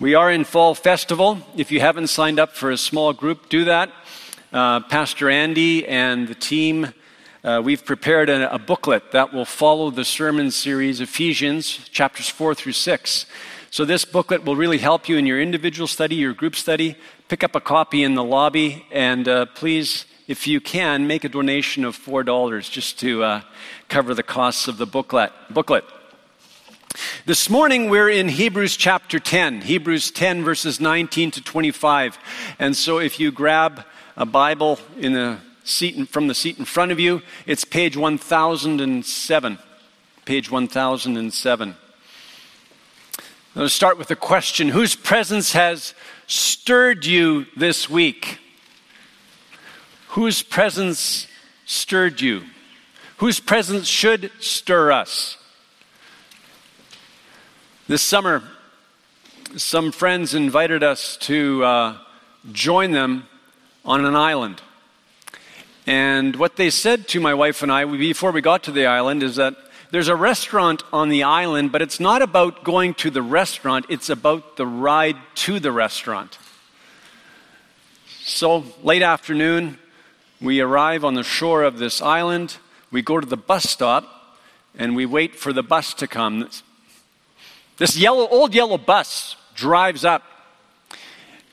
We are in Fall Festival. If you haven't signed up for a small group, do that. Uh, Pastor Andy and the team, uh, we've prepared a, a, booklet that will follow the sermon series Ephesians, chapters 4 through 6. So, this booklet will really help you in your individual study, your group study. Pick up a copy in the lobby, and uh, please, if you can, make a donation of $4 just to uh, cover the costs of the booklet. booklet. This morning we're in Hebrews chapter 10, Hebrews 10 verses 19 to 25. And so if you grab a Bible in the seat in, from the seat in front of you, it's page 1007. Page 1007. I'm going to start with a question Whose presence has stirred you this week? Whose presence stirred you? Whose presence should stir us? This summer, some friends invited us to uh, join them on an island. And what they said to my wife and I before we got to the island is that there's a restaurant on the island, but it's not about going to the restaurant, it's about the ride to the restaurant. So, late afternoon, we arrive on the shore of this island, we go to the bus stop, and we wait for the bus to come. This yellow, old yellow bus drives up,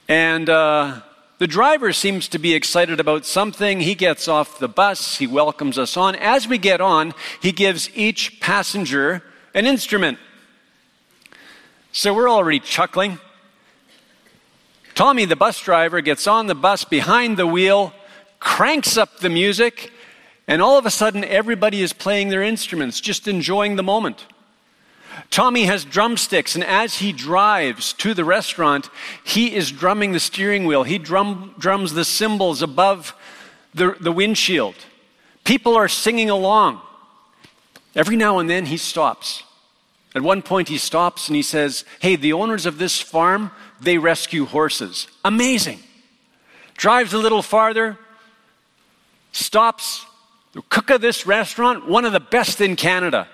and uh, the driver seems to be excited about something. He gets off the bus, he welcomes us on. As we get on, he gives each passenger an instrument. So we're already chuckling. Tommy, the bus driver, gets on the bus behind the wheel, cranks up the music, and all of a sudden everybody is playing their instruments, just enjoying the moment. Tommy has drumsticks, and as he drives to the restaurant, he is drumming the steering wheel. He drum, drums the cymbals above the, the windshield. People are singing along. Every now and then he stops. At one point, he stops and he says, Hey, the owners of this farm, they rescue horses. Amazing. Drives a little farther, stops. The cook of this restaurant, one of the best in Canada.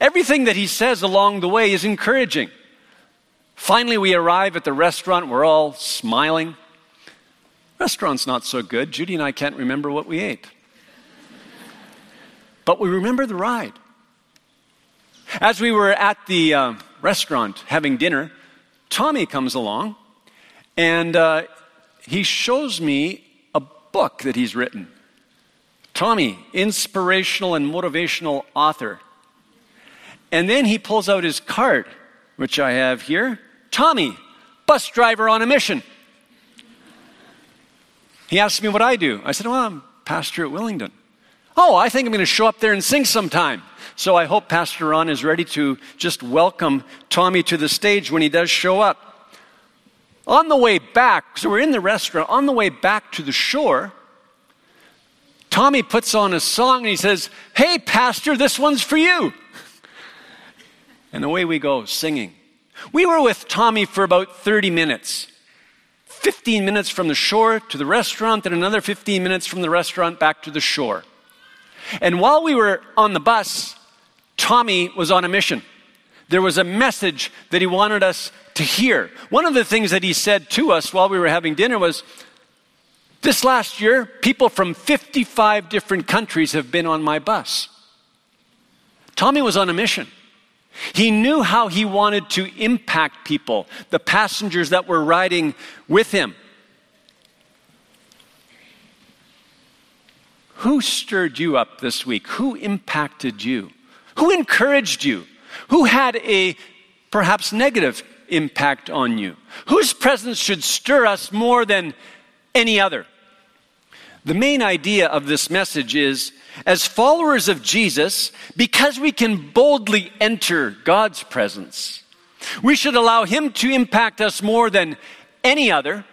Everything that he says along the way is encouraging. Finally, we arrive at the restaurant. We're all smiling. Restaurant's not so good. Judy and I can't remember what we ate. But we remember the ride. As we were at the uh, restaurant having dinner, Tommy comes along and uh, he shows me a book that he's written. Tommy, inspirational and motivational author. And then he pulls out his card, which I have here Tommy, bus driver on a mission. He asked me what I do. I said, Well, I'm pastor at Willingdon. Oh, I think I'm going to show up there and sing sometime. So I hope Pastor Ron is ready to just welcome Tommy to the stage when he does show up. On the way back, so we're in the restaurant, on the way back to the shore, Tommy puts on a song and he says, Hey, Pastor, this one's for you. And away we go, singing. We were with Tommy for about 30 minutes. 15 minutes from the shore to the restaurant, then another 15 minutes from the restaurant back to the shore. And while we were on the bus, Tommy was on a mission. There was a message that he wanted us to hear. One of the things that he said to us while we were having dinner was This last year, people from 55 different countries have been on my bus. Tommy was on a mission. He knew how he wanted to impact people, the passengers that were riding with him. Who stirred you up this week? Who impacted you? Who encouraged you? Who had a perhaps negative impact on you? Whose presence should stir us more than any other? The main idea of this message is as followers of Jesus, because we can boldly enter God's presence, we should allow Him to impact us more than any other.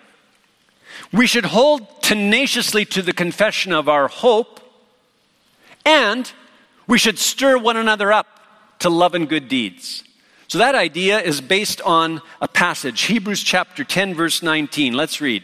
We should hold tenaciously to the confession of our hope, and we should stir one another up to love and good deeds. So that idea is based on a passage, Hebrews chapter 10, verse 19. Let's read.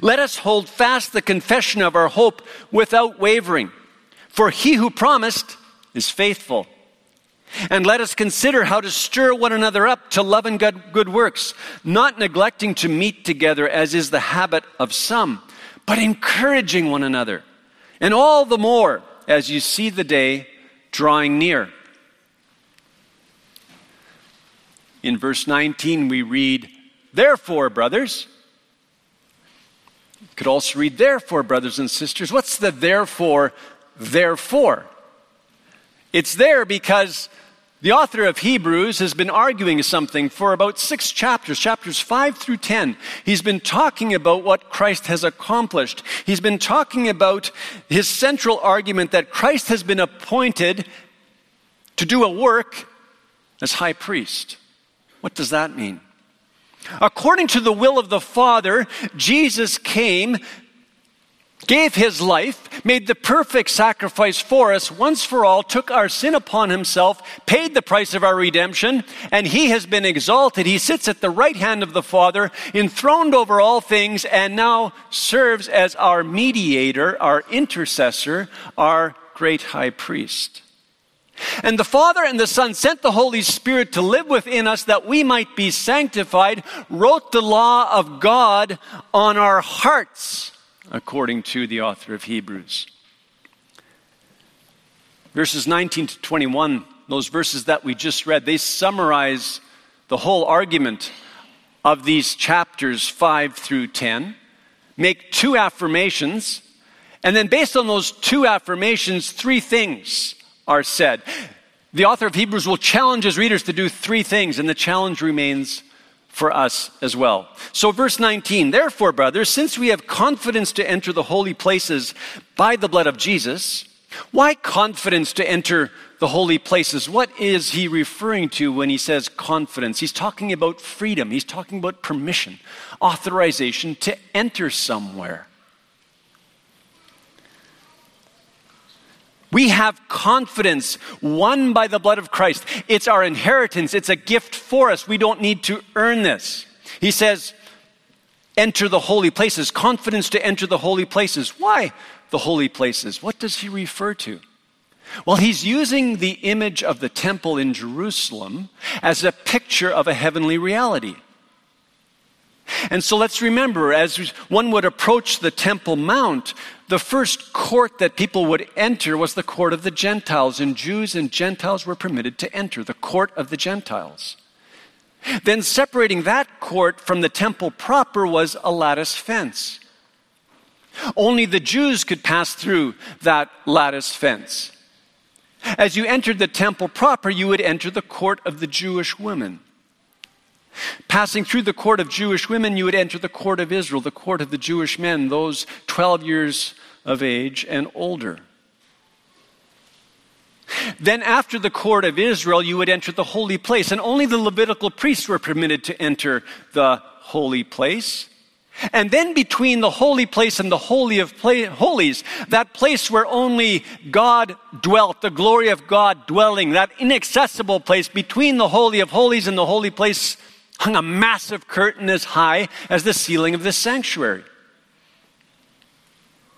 Let us hold fast the confession of our hope without wavering, for he who promised is faithful. And let us consider how to stir one another up to love and good, works, not neglecting to meet together as is the habit of some, but encouraging one another. And all the more as you see the day drawing near. In verse 19, we read, Therefore, brothers, could also read, Therefore, brothers and sisters. What's the therefore, therefore? It's there because the author of Hebrews has been arguing something for about six chapters, chapters five through ten. He's been talking about what Christ has accomplished. He's been talking about his central argument that Christ has been appointed to do a work as high priest. What does that mean? According to the will of the Father, Jesus came gave his life, made the perfect sacrifice for us once for all, took our sin upon himself, paid the price of our redemption, and he has been exalted. He sits at the right hand of the Father, enthroned over all things, and now serves as our mediator, our intercessor, our great high priest. And the Father and the Son sent the Holy Spirit to live within us that we might be sanctified, wrote the law of God on our hearts according to the author of Hebrews. Verses 19 to 21, those verses that we just read, they summarize the whole argument of these chapters 5 through 10, make two affirmations, and then based on those two affirmations, three things are said. The author of Hebrews will challenge his readers to do three things, and the challenge remains for us as well. So, verse 19, therefore, brothers, since we have confidence to enter the holy places by the blood of Jesus, why confidence to enter the holy places? What is he referring to when he says confidence? He's talking about freedom, he's talking about permission, authorization to enter somewhere. We have confidence won by the blood of Christ. It's our inheritance. It's a gift for us. We don't need to earn this. He says, enter the holy places, confidence to enter the holy places. Why the holy places? What does he refer to? Well, he's using the image of the temple in Jerusalem as a picture of a heavenly reality. And so let's remember, as one would approach the Temple Mount, the first court that people would enter was the court of the Gentiles, and Jews and Gentiles were permitted to enter, the court of the Gentiles. Then, separating that court from the temple proper was a lattice fence. Only the Jews could pass through that lattice fence. As you entered the temple proper, you would enter the court of the Jewish women. Passing through the court of Jewish women, you would enter the court of Israel, the court of the Jewish men, those 12 years of age and older. Then, after the court of Israel, you would enter the holy place, and only the Levitical priests were permitted to enter the holy place. And then, between the holy place and the holy of holies, that place where only God dwelt, the glory of God dwelling, that inaccessible place between the holy of holies and the holy place hung a massive curtain as high as the ceiling of the sanctuary.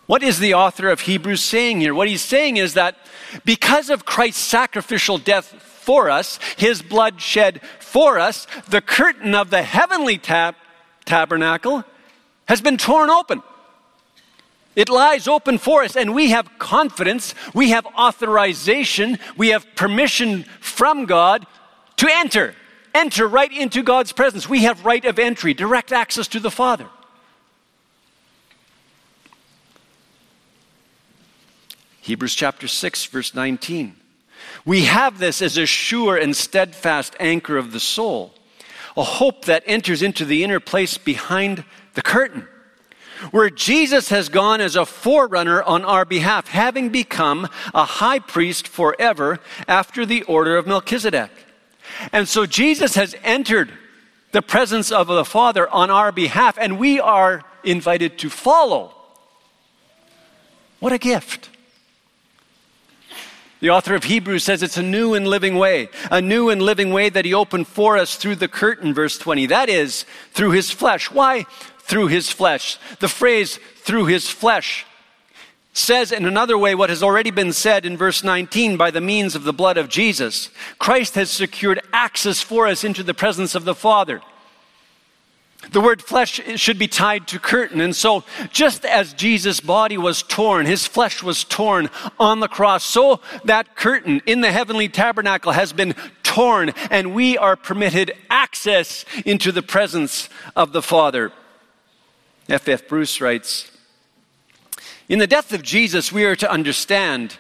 What is the author of Hebrews saying here? What he's saying is that because of Christ's sacrificial death for us, his blood shed for us, the curtain of the heavenly tab- tabernacle has been torn open. It lies open for us, and we have confidence, we have authorization, we have permission from God to enter enter right into God's presence. We have right of entry, direct access to the Father. Hebrews chapter 6, verse 19. We have this as a sure and steadfast anchor of the soul, a hope that enters into the inner place behind the curtain, where Jesus has gone as a forerunner on our behalf, having become a high priest forever after the order of Melchizedek. And so Jesus has entered the presence of the Father on our behalf, and we are invited to follow. What a gift. The author of Hebrews says it's a new and living way, a new and living way that he opened for us through the curtain, verse 20. That is, through his flesh. Why through his flesh? The phrase through his flesh says in another way what has already been said in verse 19 by the means of the blood of Jesus. Christ has secured access for us into the presence of the Father. The word flesh should be tied to curtain. And so, just as Jesus' body was torn, his flesh was torn on the cross, so that curtain in the heavenly tabernacle has been torn, and we are permitted access into the presence of the Father. F. F. Bruce writes In the death of Jesus, we are to understand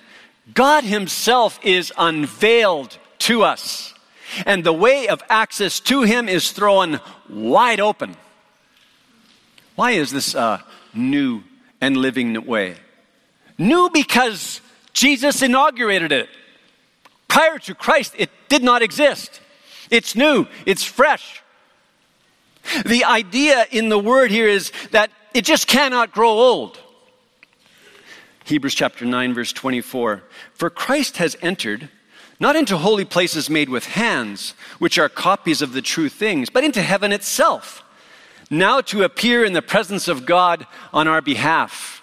God Himself is unveiled to us and the way of access to him is thrown wide open. Why is this a new and living way? New because Jesus inaugurated it. Prior to Christ, it did not exist. It's new, it's fresh. The idea in the word here is that it just cannot grow old. Hebrews chapter 9, verse 24. For Christ has entered not into holy places made with hands, which are copies of the true things, but into heaven itself, now to appear in the presence of God on our behalf.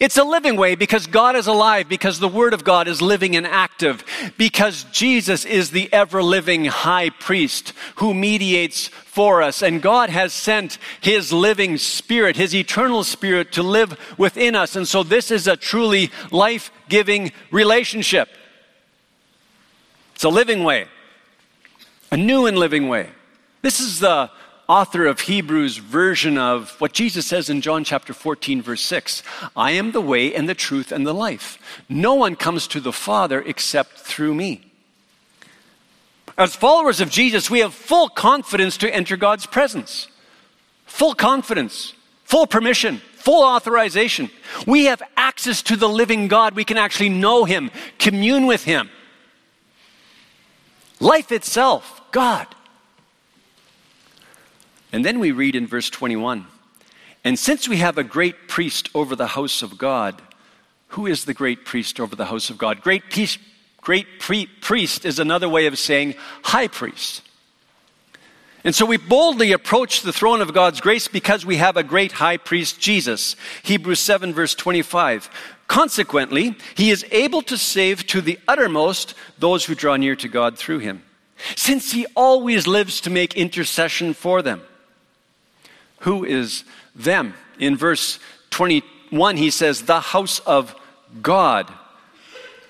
It's a living way because God is alive, because the Word of God is living and active, because Jesus is the ever living high priest who mediates for us. And God has sent His living Spirit, His eternal Spirit, to live within us. And so this is a truly life giving relationship. It's a living way, a new and living way. This is the author of Hebrews' version of what Jesus says in John chapter 14, verse 6 I am the way and the truth and the life. No one comes to the Father except through me. As followers of Jesus, we have full confidence to enter God's presence. Full confidence, full permission, full authorization. We have access to the living God. We can actually know Him, commune with Him. Life itself, God. And then we read in verse 21 And since we have a great priest over the house of God, who is the great priest over the house of God? Great, priest, great pre- priest is another way of saying high priest. And so we boldly approach the throne of God's grace because we have a great high priest, Jesus. Hebrews 7, verse 25. Consequently, he is able to save to the uttermost those who draw near to God through him, since he always lives to make intercession for them. Who is them? In verse 21, he says, the house of God.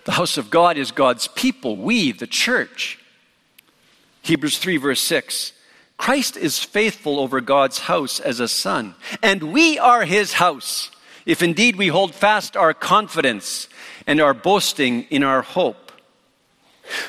The house of God is God's people, we, the church. Hebrews 3, verse 6. Christ is faithful over God's house as a son, and we are his house if indeed we hold fast our confidence and our boasting in our hope.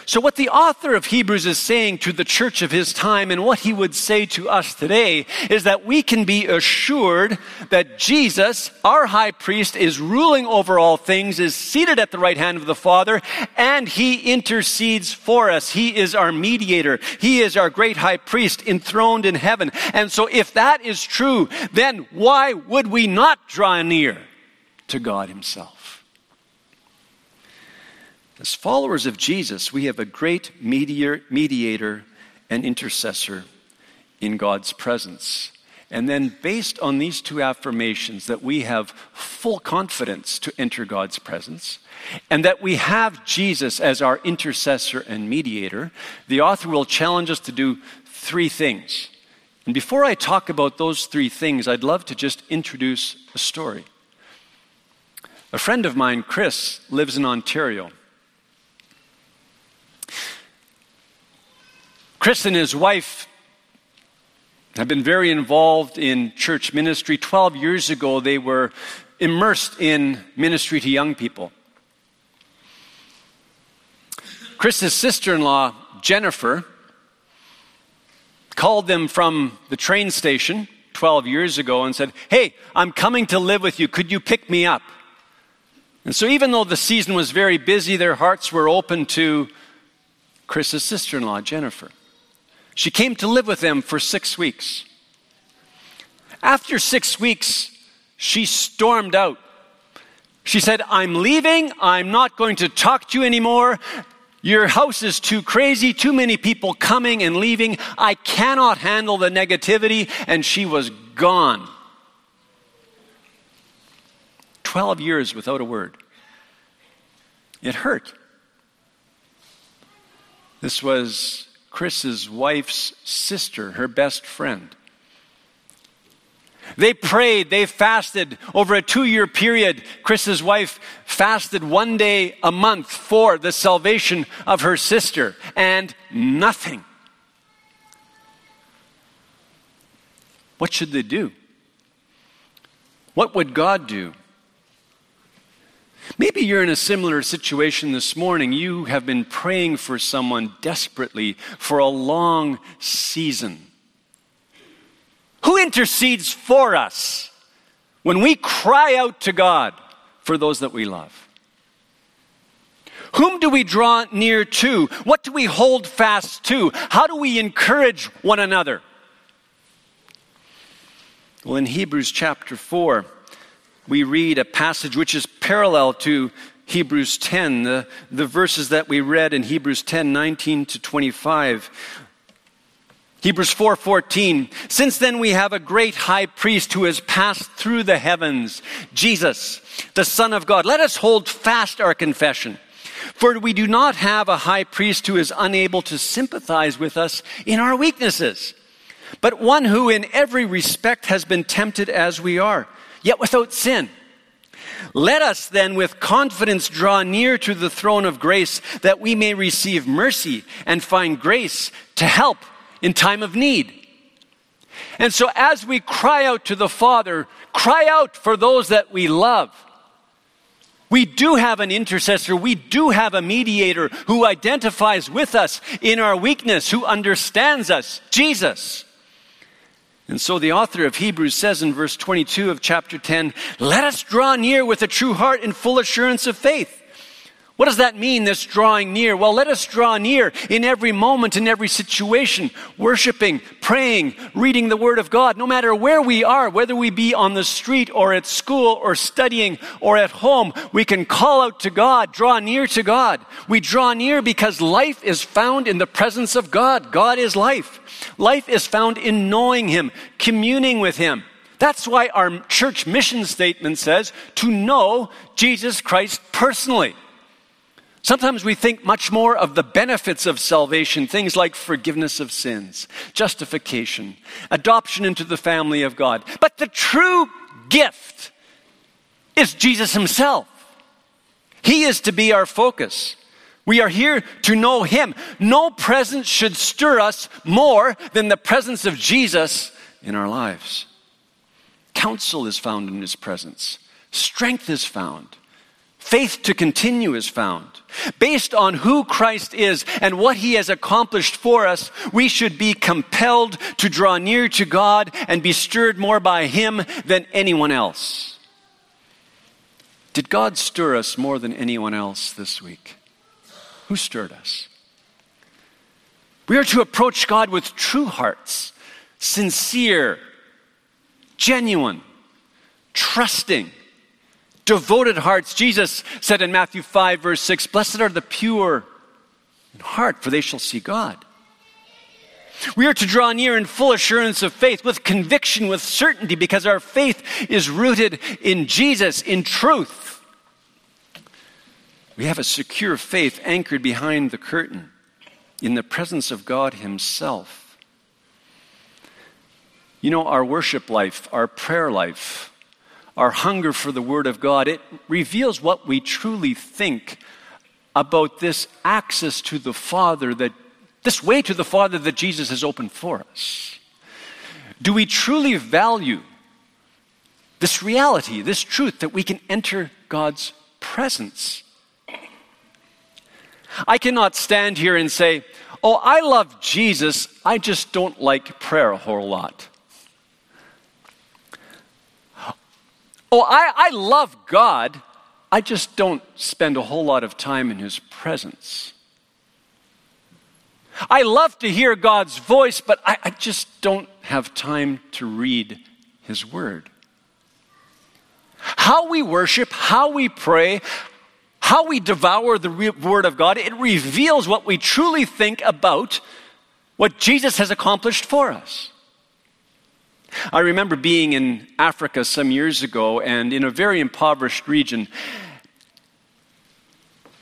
So, what the author of Hebrews is saying to the church of his time and what he would say to us today is that we can be assured that Jesus, our high priest, is ruling over all things, is seated at the right hand of the Father, and he intercedes for us. He is our mediator. He is our great high priest enthroned in heaven. And so, if that is true, then why would we not draw near to God himself? As followers of Jesus, we have a great mediator and intercessor in God's presence. And then, based on these two affirmations, that we have full confidence to enter God's presence, and that we have Jesus as our intercessor and mediator, the author will challenge us to do three things. And before I talk about those three things, I'd love to just introduce a story. A friend of mine, Chris, lives in Ontario. Chris and his wife have been very involved in church ministry. 12 years ago, they were immersed in ministry to young people. Chris's sister in law, Jennifer, called them from the train station 12 years ago and said, Hey, I'm coming to live with you. Could you pick me up? And so, even though the season was very busy, their hearts were open to Chris's sister in law, Jennifer. She came to live with them for six weeks. After six weeks, she stormed out. She said, I'm leaving. I'm not going to talk to you anymore. Your house is too crazy, too many people coming and leaving. I cannot handle the negativity. And she was gone. 12 years without a word. It hurt. This was Chris's wife's sister, her best friend. They prayed, they fasted over a two year period. Chris's wife fasted one day a month for the salvation of her sister, and nothing. What should they do? What would God do? Maybe you're in a similar situation this morning. You have been praying for someone desperately for a long season. Who intercedes for us when we cry out to God for those that we love? Whom do we draw near to? What do we hold fast to? How do we encourage one another? Well, in Hebrews chapter 4, we read a passage which is parallel to Hebrews 10, the, the verses that we read in Hebrews 10 19 to 25. Hebrews 4:14 Since then we have a great high priest who has passed through the heavens Jesus the son of God let us hold fast our confession for we do not have a high priest who is unable to sympathize with us in our weaknesses but one who in every respect has been tempted as we are yet without sin let us then with confidence draw near to the throne of grace that we may receive mercy and find grace to help in time of need. And so, as we cry out to the Father, cry out for those that we love. We do have an intercessor. We do have a mediator who identifies with us in our weakness, who understands us, Jesus. And so the author of Hebrews says in verse 22 of chapter 10, let us draw near with a true heart and full assurance of faith what does that mean, this drawing near? Well, let us draw near in every moment, in every situation, worshiping, praying, reading the Word of God, no matter where we are, whether we be on the street or at school or studying or at home, we can call out to God, draw near to God. We draw near because life is found in the presence of God. God is life. Life is found in knowing Him, communing with Him. That's why our church mission statement says to know Jesus Christ personally. Sometimes we think much more of the benefits of salvation, things like forgiveness of sins, justification, adoption into the family of God. But the true gift is Jesus Himself. He is to be our focus. We are here to know Him. No presence should stir us more than the presence of Jesus in our lives. Counsel is found in His presence, strength is found. Faith to continue is found. Based on who Christ is and what he has accomplished for us, we should be compelled to draw near to God and be stirred more by him than anyone else. Did God stir us more than anyone else this week? Who stirred us? We are to approach God with true hearts, sincere, genuine, trusting devoted hearts. Jesus said in Matthew 5, verse 6, Blessed are the pure in heart, for they shall see God. We are to draw near in full assurance of faith, with conviction, with certainty, because our faith is rooted in Jesus, in truth. We have a secure faith anchored behind the curtain in the presence of God Himself. You know, our worship life, our prayer life, our hunger for the Word of God, it reveals what we truly think about this access to the Father that this way to the Father that Jesus has opened for us. Do we truly value this reality, this truth that we can enter God's presence? I cannot stand here and say, Oh, I love Jesus, I just don't like prayer a whole lot. Oh, I, I love God. I just don't spend a whole lot of time in His presence. I love to hear God's voice, but I, I just don't have time to read His Word. How we worship, how we pray, how we devour the re- Word of God, it reveals what we truly think about what Jesus has accomplished for us. I remember being in Africa some years ago and in a very impoverished region.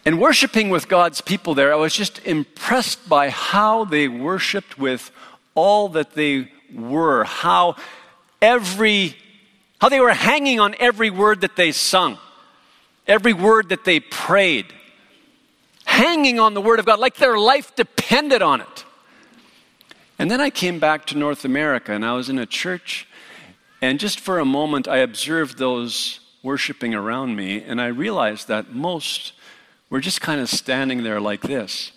And worshiping with God's people there, I was just impressed by how they worshiped with all that they were, how every how they were hanging on every word that they sung, every word that they prayed, hanging on the word of God like their life depended on it. And then I came back to North America and I was in a church, and just for a moment I observed those worshiping around me, and I realized that most were just kind of standing there like this.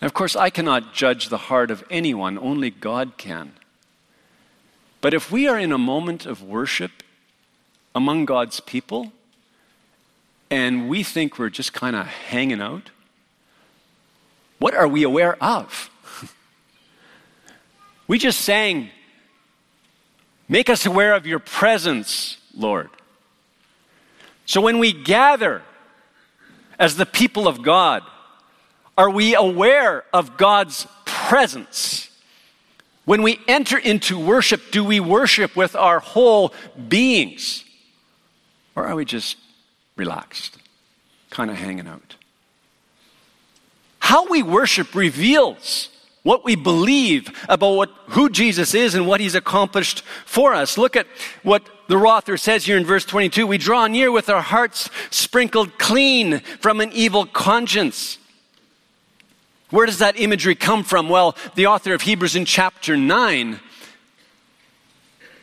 And of course, I cannot judge the heart of anyone, only God can. But if we are in a moment of worship among God's people, and we think we're just kind of hanging out, what are we aware of? we just sang, Make us aware of your presence, Lord. So when we gather as the people of God, are we aware of God's presence? When we enter into worship, do we worship with our whole beings? Or are we just relaxed, kind of hanging out? How we worship reveals what we believe about what, who Jesus is and what he's accomplished for us. Look at what the author says here in verse 22 We draw near with our hearts sprinkled clean from an evil conscience. Where does that imagery come from? Well, the author of Hebrews in chapter 9,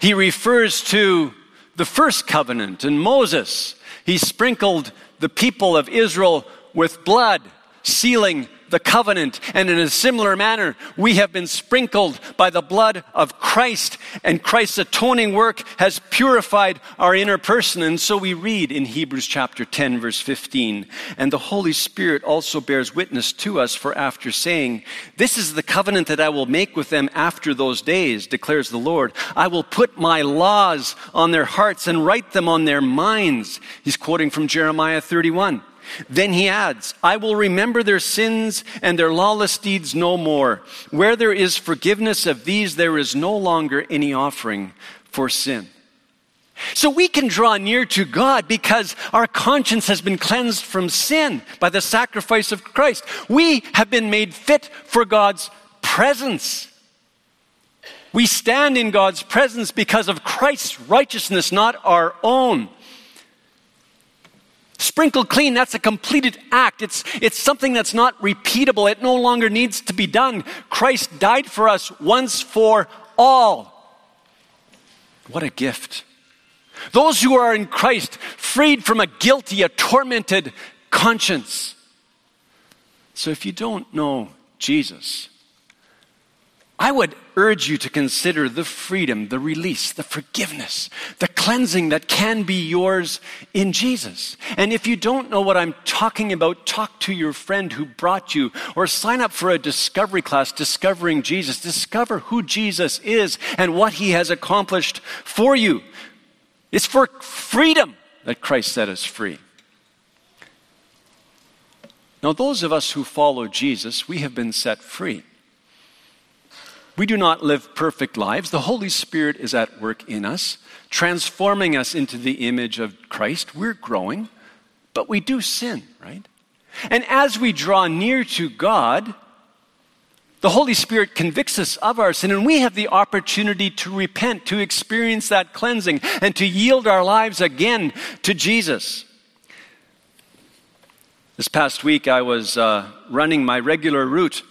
he refers to the first covenant and Moses. He sprinkled the people of Israel with blood sealing the covenant. And in a similar manner, we have been sprinkled by the blood of Christ, and Christ's atoning work has purified our inner person. And so we read in Hebrews chapter 10, verse 15, and the Holy Spirit also bears witness to us, for after saying, This is the covenant that I will make with them after those days, declares the Lord. I will put my laws on their hearts and write them on their minds. He's quoting from Jeremiah 31. Then he adds, I will remember their sins and their lawless deeds no more. Where there is forgiveness of these, there is no longer any offering for sin. So we can draw near to God because our conscience has been cleansed from sin by the sacrifice of Christ. We have been made fit for God's presence. We stand in God's presence because of Christ's righteousness, not our own. Sprinkled clean, that's a completed act. It's, it's something that's not repeatable. It no longer needs to be done. Christ died for us once for all. What a gift. Those who are in Christ, freed from a guilty, a tormented conscience. So if you don't know Jesus, I would urge you to consider the freedom, the release, the forgiveness, the cleansing that can be yours in Jesus. And if you don't know what I'm talking about, talk to your friend who brought you or sign up for a discovery class, Discovering Jesus. Discover who Jesus is and what he has accomplished for you. It's for freedom that Christ set us free. Now, those of us who follow Jesus, we have been set free. We do not live perfect lives. The Holy Spirit is at work in us, transforming us into the image of Christ. We're growing, but we do sin, right? And as we draw near to God, the Holy Spirit convicts us of our sin, and we have the opportunity to repent, to experience that cleansing, and to yield our lives again to Jesus. This past week, I was uh, running my regular route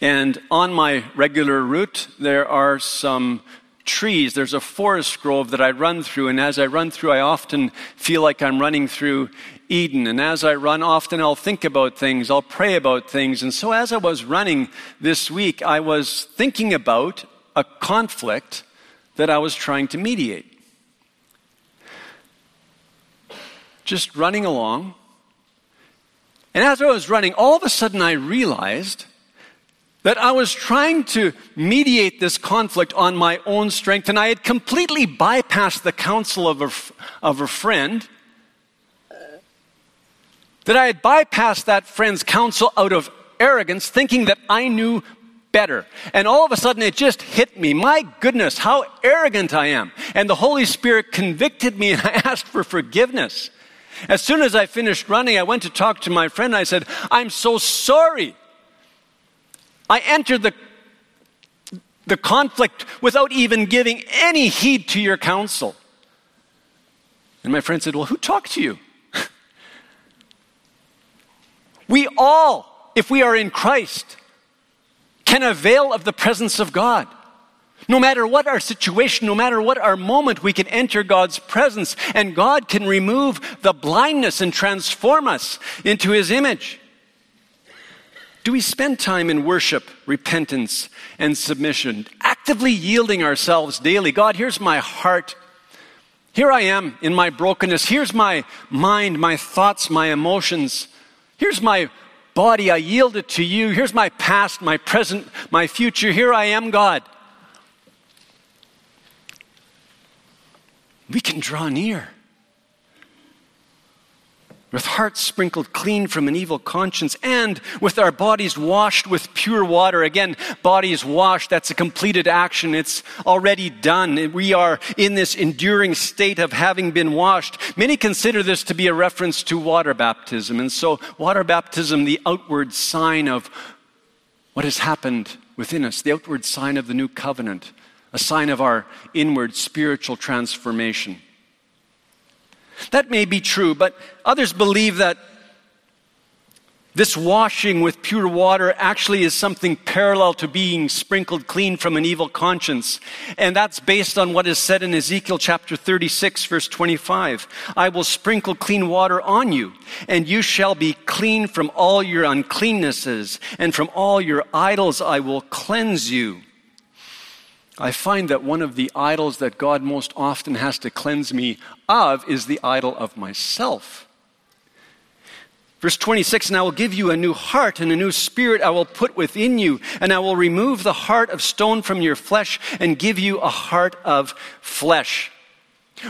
and on my regular route, there are some trees. There's a forest grove that I run through, and as I run through, I often feel like I'm running through Eden. And as I run, often I'll think about things, I'll pray about things. And so as I was running this week, I was thinking about a conflict that I was trying to mediate. Just running along, And as I was running, all of a sudden I realized that I was trying to mediate this conflict on my own strength, and I had completely bypassed the counsel of a, of a friend. That I had bypassed that friend's counsel out of arrogance, thinking that I knew better. And all of a sudden it just hit me. My goodness, how arrogant I am. And the Holy Spirit convicted me and I asked for forgiveness. As soon as I finished running, I went to talk to my friend. I said, I'm so sorry. I entered the, the conflict without even giving any heed to your counsel. And my friend said, Well, who talked to you? we all, if we are in Christ, can avail of the presence of God. No matter what our situation, no matter what our moment, we can enter God's presence and God can remove the blindness and transform us into His image. Do we spend time in worship, repentance, and submission, actively yielding ourselves daily? God, here's my heart. Here I am in my brokenness. Here's my mind, my thoughts, my emotions. Here's my body, I yield it to you. Here's my past, my present, my future. Here I am, God. We can draw near with hearts sprinkled clean from an evil conscience, and with our bodies washed with pure water. Again, bodies washed, that's a completed action. It's already done. We are in this enduring state of having been washed. Many consider this to be a reference to water baptism. And so, water baptism, the outward sign of what has happened within us, the outward sign of the new covenant, a sign of our inward spiritual transformation. That may be true, but others believe that this washing with pure water actually is something parallel to being sprinkled clean from an evil conscience. And that's based on what is said in Ezekiel chapter 36, verse 25. I will sprinkle clean water on you, and you shall be clean from all your uncleannesses, and from all your idols I will cleanse you. I find that one of the idols that God most often has to cleanse me of is the idol of myself. Verse 26 And I will give you a new heart, and a new spirit I will put within you, and I will remove the heart of stone from your flesh and give you a heart of flesh.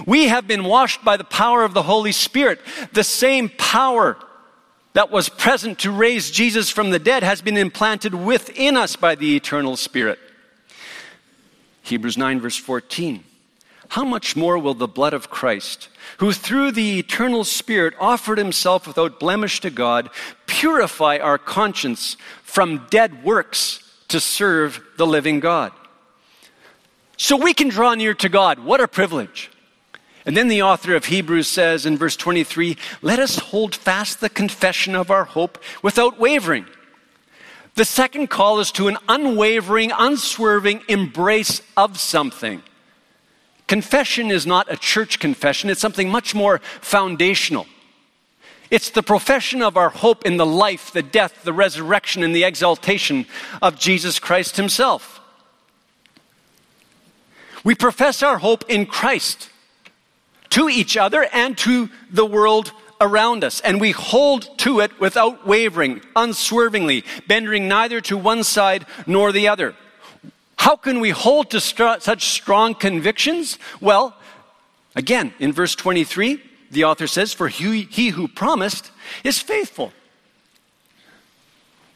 We have been washed by the power of the Holy Spirit. The same power that was present to raise Jesus from the dead has been implanted within us by the eternal Spirit. Hebrews 9, verse 14. How much more will the blood of Christ, who through the eternal Spirit offered himself without blemish to God, purify our conscience from dead works to serve the living God? So we can draw near to God. What a privilege. And then the author of Hebrews says in verse 23 let us hold fast the confession of our hope without wavering. The second call is to an unwavering, unswerving embrace of something. Confession is not a church confession, it's something much more foundational. It's the profession of our hope in the life, the death, the resurrection, and the exaltation of Jesus Christ Himself. We profess our hope in Christ to each other and to the world around us, and we hold to it without wavering, unswervingly, bending neither to one side nor the other. How can we hold to such strong convictions? Well, again, in verse 23, the author says, For he, he who promised is faithful.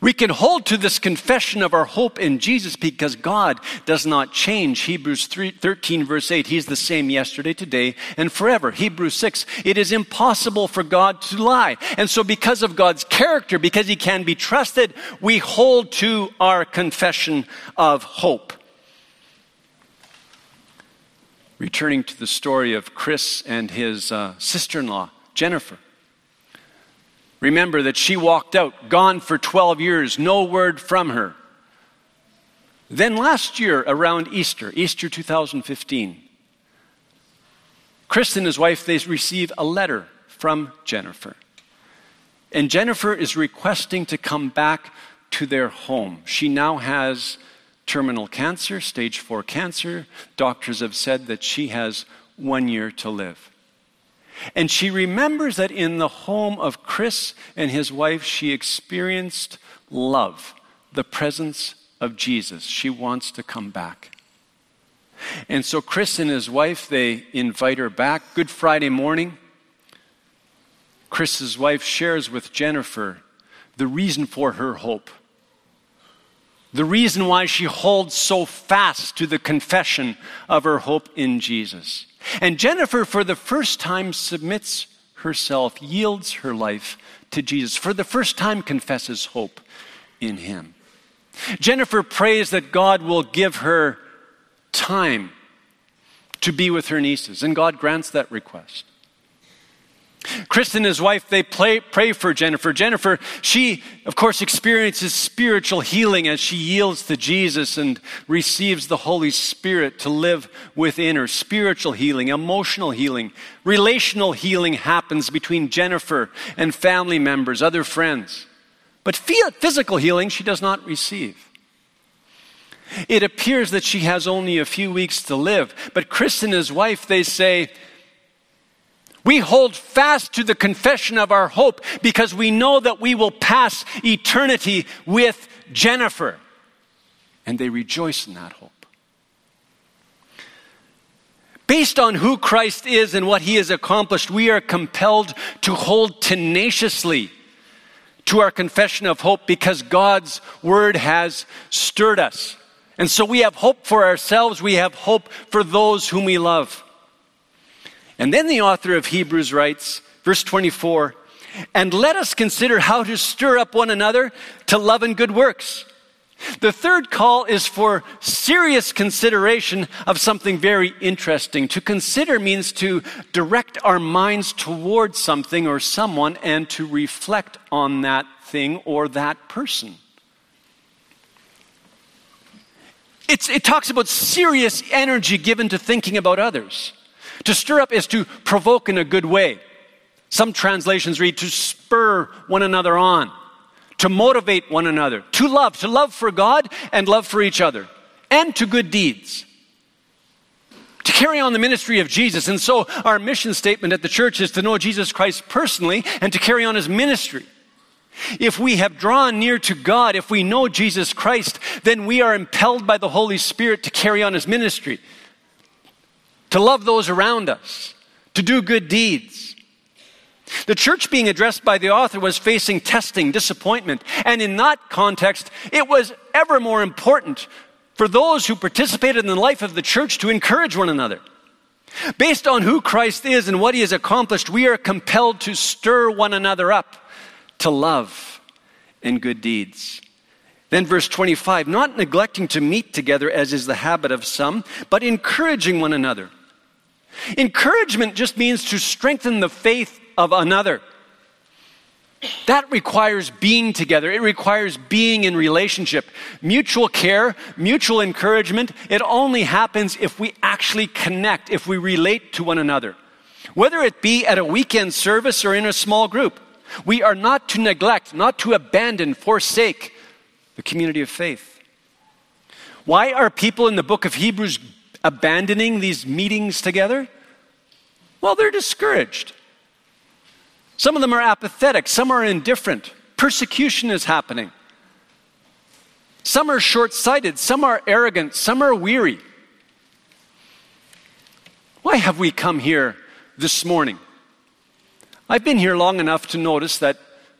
We can hold to this confession of our hope in Jesus because God does not change. Hebrews 3, 13, verse 8, He's the same yesterday, today, and forever. Hebrews 6, it is impossible for God to lie. And so, because of God's character, because He can be trusted, we hold to our confession of hope. Returning to the story of Chris and his uh, sister in law, Jennifer. Remember that she walked out, gone for 12 years, no word from her. Then last year, around Easter, Easter 2015, Chris and his wife, they receive a letter from Jennifer. And Jennifer is requesting to come back to their home. She now has terminal cancer, stage four cancer. Doctors have said that she has one year to live. And she remembers that in the home of Chris and his wife, she experienced love, the presence of Jesus. She wants to come back. And so Chris and his wife, they invite her back. Good Friday morning. Chris's wife shares with Jennifer the reason for her hope. The reason why she holds so fast to the confession of her hope in Jesus. And Jennifer, for the first time, submits herself, yields her life to Jesus. For the first time, confesses hope in Him. Jennifer prays that God will give her time to be with her nieces, and God grants that request. Chris and his wife, they play, pray for Jennifer. Jennifer, she, of course, experiences spiritual healing as she yields to Jesus and receives the Holy Spirit to live within her. Spiritual healing, emotional healing, relational healing happens between Jennifer and family members, other friends. But physical healing she does not receive. It appears that she has only a few weeks to live. But Chris and his wife, they say, we hold fast to the confession of our hope because we know that we will pass eternity with Jennifer. And they rejoice in that hope. Based on who Christ is and what he has accomplished, we are compelled to hold tenaciously to our confession of hope because God's word has stirred us. And so we have hope for ourselves, we have hope for those whom we love. And then the author of Hebrews writes, verse 24, and let us consider how to stir up one another to love and good works. The third call is for serious consideration of something very interesting. To consider means to direct our minds towards something or someone and to reflect on that thing or that person. It's, it talks about serious energy given to thinking about others. To stir up is to provoke in a good way. Some translations read to spur one another on, to motivate one another, to love, to love for God and love for each other, and to good deeds. To carry on the ministry of Jesus. And so our mission statement at the church is to know Jesus Christ personally and to carry on his ministry. If we have drawn near to God, if we know Jesus Christ, then we are impelled by the Holy Spirit to carry on his ministry to love those around us, to do good deeds. The church being addressed by the author was facing testing, disappointment, and in that context, it was ever more important for those who participated in the life of the church to encourage one another. Based on who Christ is and what he has accomplished, we are compelled to stir one another up to love and good deeds. Then, verse 25, not neglecting to meet together as is the habit of some, but encouraging one another Encouragement just means to strengthen the faith of another. That requires being together. It requires being in relationship. Mutual care, mutual encouragement, it only happens if we actually connect, if we relate to one another. Whether it be at a weekend service or in a small group, we are not to neglect, not to abandon, forsake the community of faith. Why are people in the book of Hebrews abandoning these meetings together? Well, they're discouraged. Some of them are apathetic, some are indifferent. Persecution is happening. Some are short sighted, some are arrogant, some are weary. Why have we come here this morning? I've been here long enough to notice that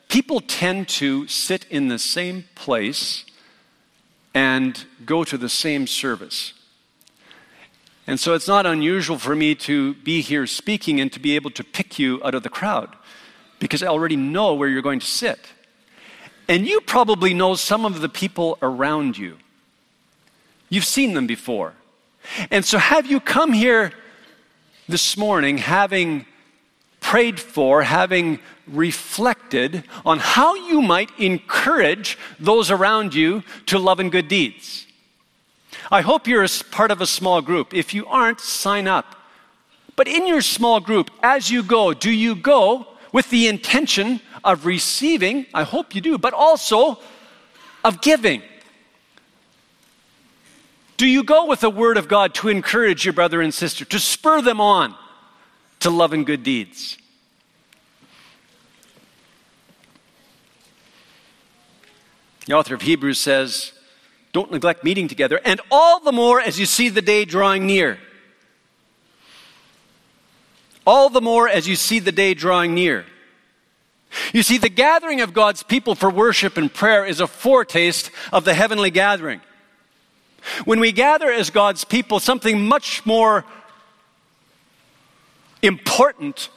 people tend to sit in the same place and go to the same service. And so it's not unusual for me to be here speaking and to be able to pick you out of the crowd because I already know where you're going to sit. And you probably know some of the people around you. You've seen them before. And so, have you come here this morning having prayed for, having reflected on how you might encourage those around you to love and good deeds? I hope you're a part of a small group. If you aren't, sign up. But in your small group, as you go, do you go with the intention of receiving? I hope you do, but also of giving. Do you go with the word of God to encourage your brother and sister, to spur them on, to love and good deeds. The author of Hebrews says, Don't neglect meeting together, and all the more as you see the day drawing near. All the more as you see the day drawing near. You see, the gathering of God's people for worship and prayer is a foretaste of the heavenly gathering. When we gather as God's people, something much more important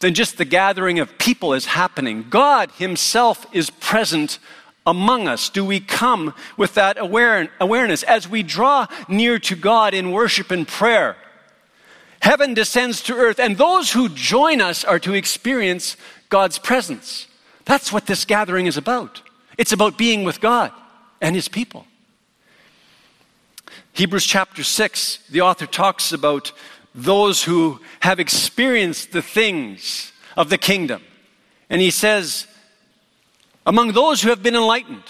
than just the gathering of people is happening. God Himself is present among us? Do we come with that aware- awareness as we draw near to God in worship and prayer? Heaven descends to earth, and those who join us are to experience God's presence. That's what this gathering is about. It's about being with God and His people. Hebrews chapter 6, the author talks about those who have experienced the things of the kingdom. And he says, among those who have been enlightened,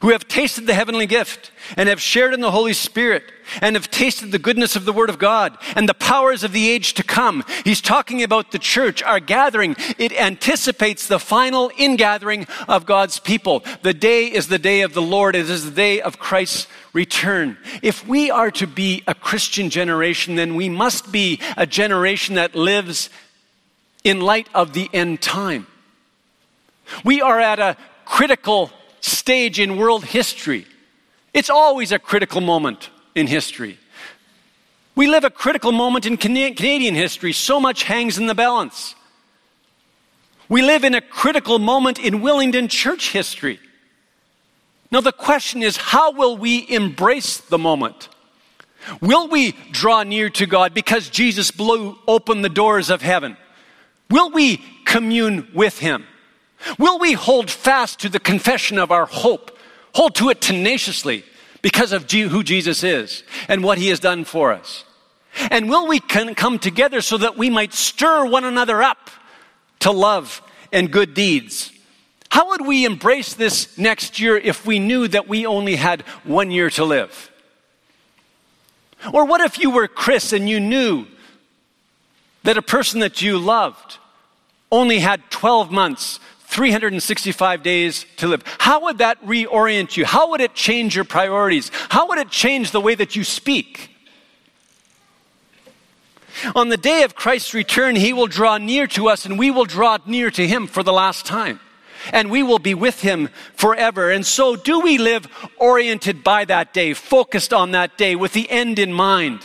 who have tasted the heavenly gift, and have shared in the Holy Spirit, and have tasted the goodness of the Word of God, and the powers of the age to come. He's talking about the church, our gathering. It anticipates the final ingathering of God's people. The day is the day of the Lord, it is the day of Christ's return. If we are to be a Christian generation, then we must be a generation that lives in light of the end time. We are at a critical stage in world history. It's always a critical moment in history. We live a critical moment in Canadian history. So much hangs in the balance. We live in a critical moment in Willingdon church history. Now, the question is how will we embrace the moment? Will we draw near to God because Jesus blew open the doors of heaven? Will we commune with Him? Will we hold fast to the confession of our hope, hold to it tenaciously because of who Jesus is and what he has done for us? And will we come together so that we might stir one another up to love and good deeds? How would we embrace this next year if we knew that we only had one year to live? Or what if you were Chris and you knew that a person that you loved only had 12 months 365 days to live. How would that reorient you? How would it change your priorities? How would it change the way that you speak? On the day of Christ's return, he will draw near to us and we will draw near to him for the last time. And we will be with him forever. And so, do we live oriented by that day, focused on that day, with the end in mind?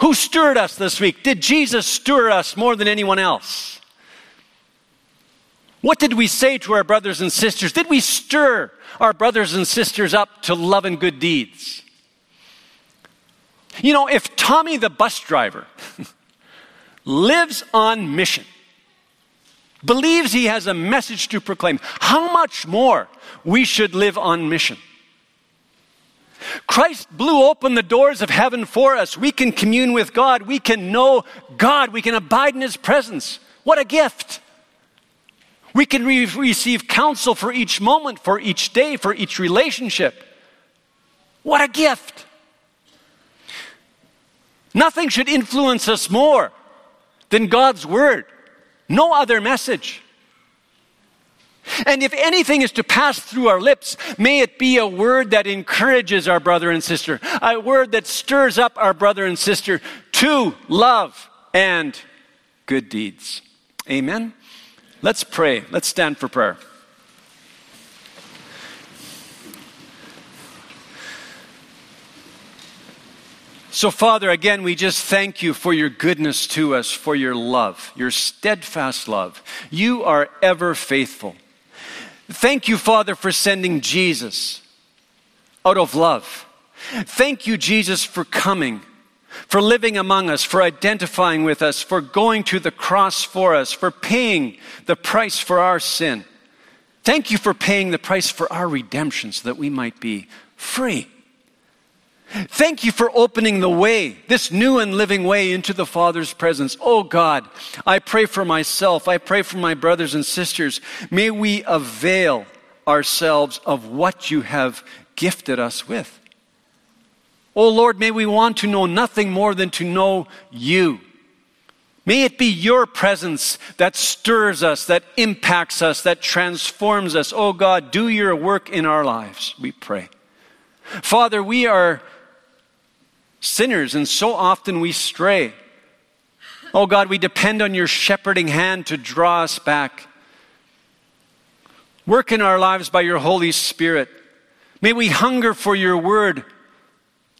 Who stirred us this week? Did Jesus stir us more than anyone else? What did we say to our brothers and sisters? Did we stir our brothers and sisters up to love and good deeds? You know, if Tommy the bus driver lives on mission, believes he has a message to proclaim, how much more we should live on mission? Christ blew open the doors of heaven for us. We can commune with God. We can know God. We can abide in His presence. What a gift! We can re- receive counsel for each moment, for each day, for each relationship. What a gift! Nothing should influence us more than God's Word. No other message. And if anything is to pass through our lips, may it be a word that encourages our brother and sister, a word that stirs up our brother and sister to love and good deeds. Amen. Let's pray. Let's stand for prayer. So, Father, again, we just thank you for your goodness to us, for your love, your steadfast love. You are ever faithful. Thank you, Father, for sending Jesus out of love. Thank you, Jesus, for coming for living among us, for identifying with us, for going to the cross for us, for paying the price for our sin. Thank you for paying the price for our redemption so that we might be free. Thank you for opening the way, this new and living way into the Father's presence. Oh God, I pray for myself. I pray for my brothers and sisters. May we avail ourselves of what you have gifted us with. Oh Lord, may we want to know nothing more than to know you. May it be your presence that stirs us, that impacts us, that transforms us. Oh God, do your work in our lives, we pray. Father, we are sinners and so often we stray. Oh God, we depend on your shepherding hand to draw us back. Work in our lives by your Holy Spirit. May we hunger for your word.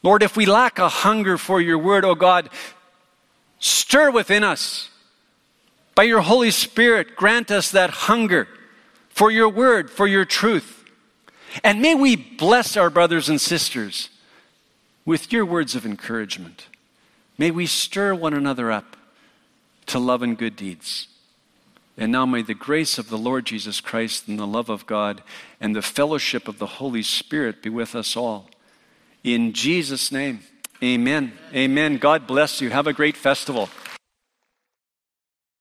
Lord, if we lack a hunger for your word, oh God, stir within us. By your Holy Spirit, grant us that hunger for your word, for your truth. And may we bless our brothers and sisters with your words of encouragement. May we stir one another up to love and good deeds. And now may the grace of the Lord Jesus Christ and the love of God and the fellowship of the Holy Spirit be with us all. In Jesus' name, amen. Amen. God bless you. Have a great festival.